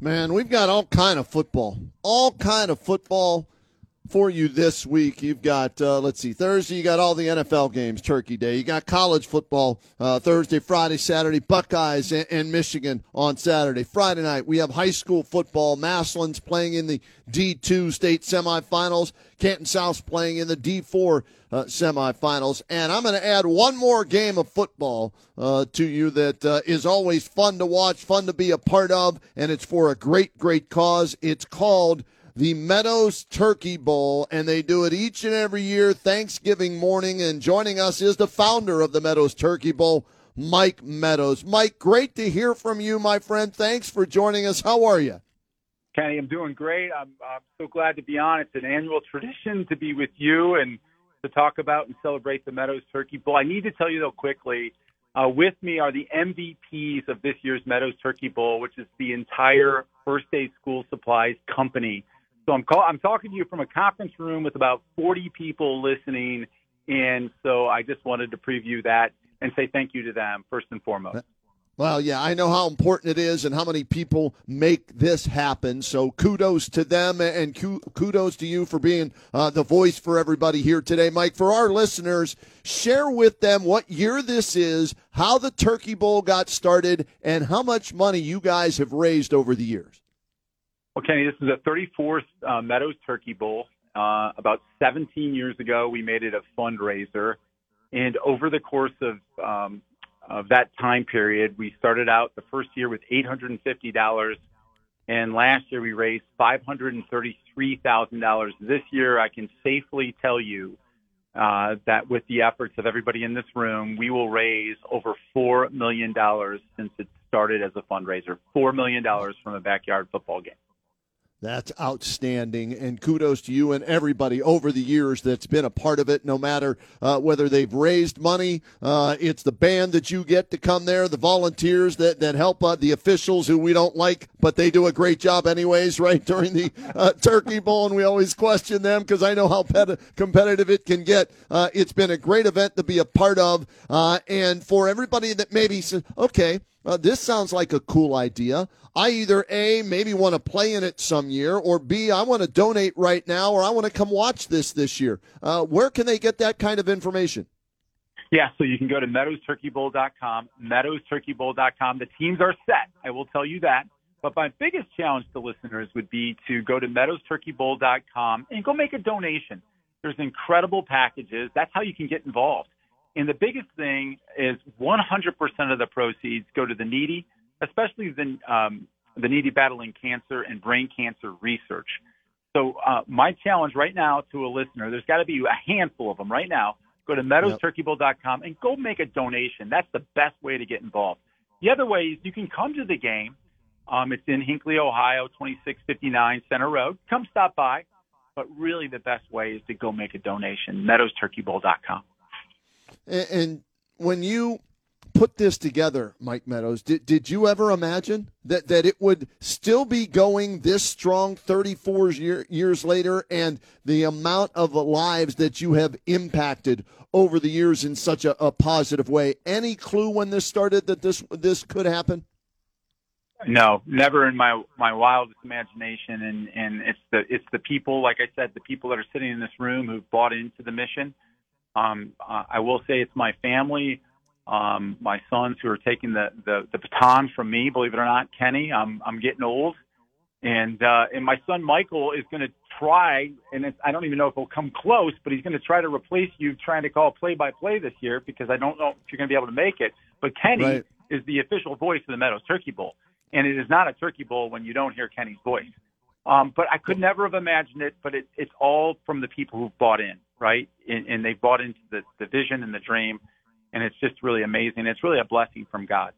Man, we've got all kind of football, all kind of football for you this week. You've got, uh, let's see, Thursday, you got all the NFL games, Turkey Day. You got college football uh, Thursday, Friday, Saturday, Buckeyes and, and, Michigan on Saturday. Friday night, we have high school football. Massillon's playing in the D2 state semifinals. Canton South's playing in the D4 uh, semifinals. And I'm going to add one more game of football uh, to you that uh, is always fun to watch, fun to be a part of, and it's for a great, great cause. It's called – the Meadows Turkey Bowl, and they do it each and every year, Thanksgiving morning. And joining us is the founder of the Meadows Turkey Bowl, Mike Meadows. Mike, great to hear from you, my friend. Thanks for joining us. How are you? Kenny, I'm doing great. I'm, I'm so glad to be on. It's an annual tradition to be with you and to talk about and celebrate the Meadows Turkey Bowl. I need to tell you, though, quickly. Uh, with me are the MVPs of this year's Meadows Turkey Bowl, which is the entire First Day School Supplies company. So I'm call, I'm talking to you from a conference room with about 40 people listening, and so I just wanted to preview that and say thank you to them first and foremost. Well, yeah, I know how important it is and how many people make this happen. So kudos to them and kudos to you for being uh, the voice for everybody here today, Mike. For our listeners, share with them what year this is, how the Turkey Bowl got started, and how much money you guys have raised over the years. Well, Kenny, this is the 34th uh, Meadows Turkey Bowl. Uh, about 17 years ago, we made it a fundraiser, and over the course of um, of that time period, we started out the first year with $850, and last year we raised $533,000. This year, I can safely tell you uh, that with the efforts of everybody in this room, we will raise over $4 million since it started as a fundraiser. $4 million from a backyard football game. That's outstanding, and kudos to you and everybody over the years that's been a part of it. No matter uh, whether they've raised money, uh, it's the band that you get to come there, the volunteers that that help uh, the officials who we don't like, but they do a great job anyways. Right during the uh, Turkey Bowl, and we always question them because I know how pet- competitive it can get. Uh, it's been a great event to be a part of, uh, and for everybody that maybe says, okay uh, this sounds like a cool idea. I either A, maybe want to play in it some year, or B, I want to donate right now, or I want to come watch this this year. Uh, where can they get that kind of information? Yeah, so you can go to meadowsturkeybowl.com, meadowsturkeybowl.com. The teams are set. I will tell you that. But my biggest challenge to listeners would be to go to meadowsturkeybowl.com and go make a donation. There's incredible packages. That's how you can get involved. And the biggest thing is 100% of the proceeds go to the needy, especially the, um, the needy battling cancer and brain cancer research. So uh, my challenge right now to a listener, there's got to be a handful of them right now. Go to meadowsturkeybowl.com and go make a donation. That's the best way to get involved. The other way is you can come to the game. Um, it's in Hinckley, Ohio, 2659 Center Road. Come stop by. But really, the best way is to go make a donation. Meadowsturkeybowl.com. And, when you put this together, Mike Meadows, did, did you ever imagine that, that it would still be going this strong 34 year, years later and the amount of lives that you have impacted over the years in such a, a positive way? Any clue when this started that this this could happen? No, never in my my wildest imagination. And and it's the it's the people, like I said, the people that are sitting in this room who've bought into the mission um, uh, I will say it's my family, um, my sons who are taking the, the, the baton from me. Believe it or not, Kenny, I'm I'm getting old, and uh, and my son Michael is going to try, and it's, I don't even know if he'll come close, but he's going to try to replace you trying to call play by play this year because I don't know if you're going to be able to make it. But Kenny right. is the official voice of the Meadows Turkey Bowl, and it is not a Turkey Bowl when you don't hear Kenny's voice. Um, but I could never have imagined it. But it, it's all from the people who've bought in right? And, and they bought into the, the vision and the dream, and it's just really amazing. It's really a blessing from God.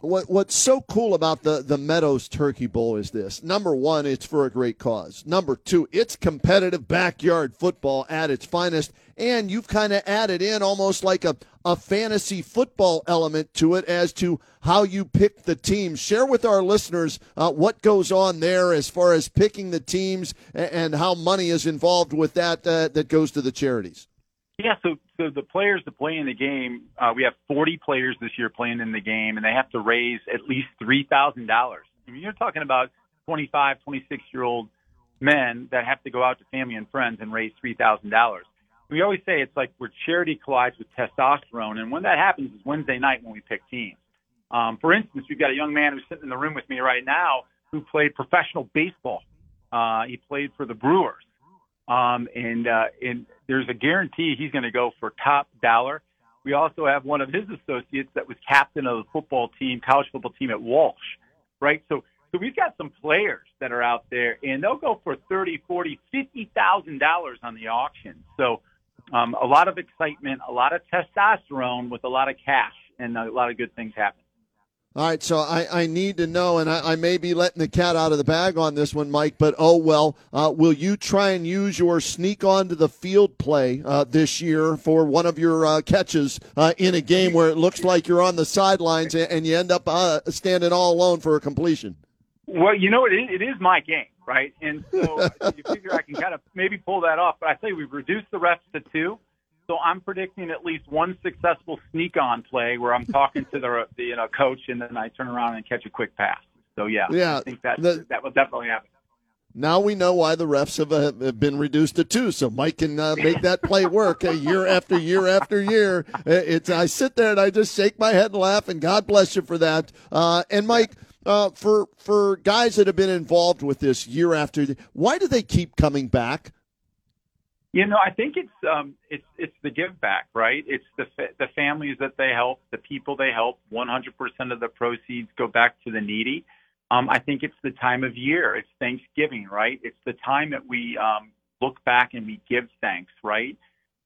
what what's so cool about the the Meadows Turkey Bowl is this. Number one, it's for a great cause. Number two, it's competitive backyard football at its finest, and you've kind of added in almost like a a fantasy football element to it as to how you pick the teams. Share with our listeners uh, what goes on there as far as picking the teams and, and how money is involved with that uh, that goes to the charities. Yeah, so so the players that play in the game, uh, we have 40 players this year playing in the game, and they have to raise at least three thousand dollars. I mean, you're talking about 25, 26 year old men that have to go out to family and friends and raise three thousand dollars. We always say it's like where charity collides with testosterone, and when that happens is Wednesday night when we pick teams. Um, for instance, we've got a young man who's sitting in the room with me right now who played professional baseball. Uh, he played for the Brewers. Um, and, uh, and there's a guarantee he's going to go for top dollar. We also have one of his associates that was captain of the football team, college football team at Walsh, right? So, so we've got some players that are out there and they'll go for thirty, forty, fifty thousand dollars on the auction. So, um, a lot of excitement, a lot of testosterone with a lot of cash and a lot of good things happen. All right, so I, I need to know, and I, I, may be letting the cat out of the bag on this one, Mike, but oh well. Uh, will you try and use your sneak onto the field play uh, this year for one of your uh, catches uh, in a game where it looks like you're on the sidelines and, and you end up uh, standing all alone for a completion? Well, you know, it is, it is my game, right? And so you figure I can kind of maybe pull that off. But I tell you, we've reduced the refs to two. So I'm predicting at least one successful sneak on play where I'm talking to the, the you know coach and then I turn around and catch a quick pass. So yeah, yeah, I think that the, that will definitely happen. Now we know why the refs have, uh, have been reduced to two, so Mike can uh, make that play work uh, year after year after year. Uh, it's I sit there and I just shake my head and laugh, and God bless you for that. Uh, and Mike, uh, for for guys that have been involved with this year after, why do they keep coming back? You know, I think it's um, it's it's the give back, right? It's the the families that they help, the people they help. 100% of the proceeds go back to the needy. Um, I think it's the time of year. It's Thanksgiving, right? It's the time that we um, look back and we give thanks, right?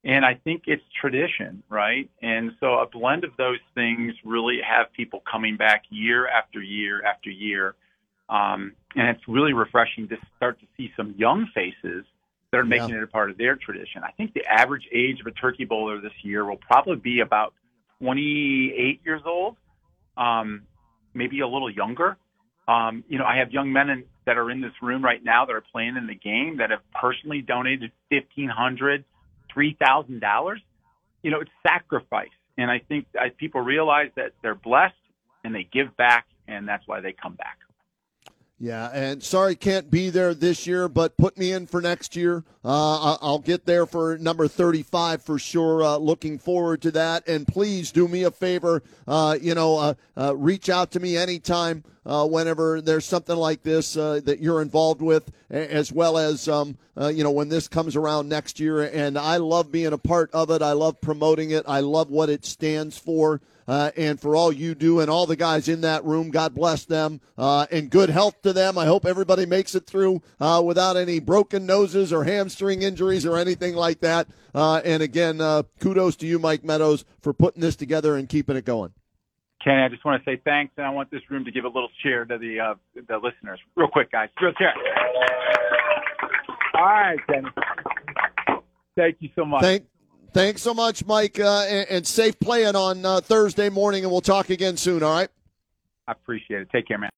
And I think it's tradition, right? And so a blend of those things really have people coming back year after year after year. Um, and it's really refreshing to start to see some young faces that are making yeah. it a part of their tradition. I think the average age of a turkey bowler this year will probably be about 28 years old, um, maybe a little younger. Um, you know, I have young men in, that are in this room right now that are playing in the game that have personally donated fifteen hundred, three thousand dollars. You know, it's sacrifice, and I think I, people realize that they're blessed and they give back, and that's why they come back. Yeah, and sorry can't be there this year, but put me in for next year. Uh, I'll get there for number 35 for sure. Uh, looking forward to that. And please do me a favor. Uh, you know, uh, uh, reach out to me anytime uh, whenever there's something like this that you're involved with, as well as, um, you know, when this comes around next year. And I love being a part of it. I love promoting it. I love what it stands for uh, and for all you do and all the guys in that room. God bless them uh, and good health to them. I hope everybody makes it through uh, without any broken noses or hamstring injuries or anything like that. Uh, and again, uh, kudos to you, Mike Meadows, for putting this together and keeping it going. Kenny, I just want to say thanks, and I want this room to give a little cheer to the uh, the listeners. Real quick, guys. Real cheer. All right, Kenny. Thank you so much. Thank, Thanks so much, Mike, uh, and, and, safe playing on uh, Thursday morning, and we'll talk again soon, all right? I appreciate it. Take care, man.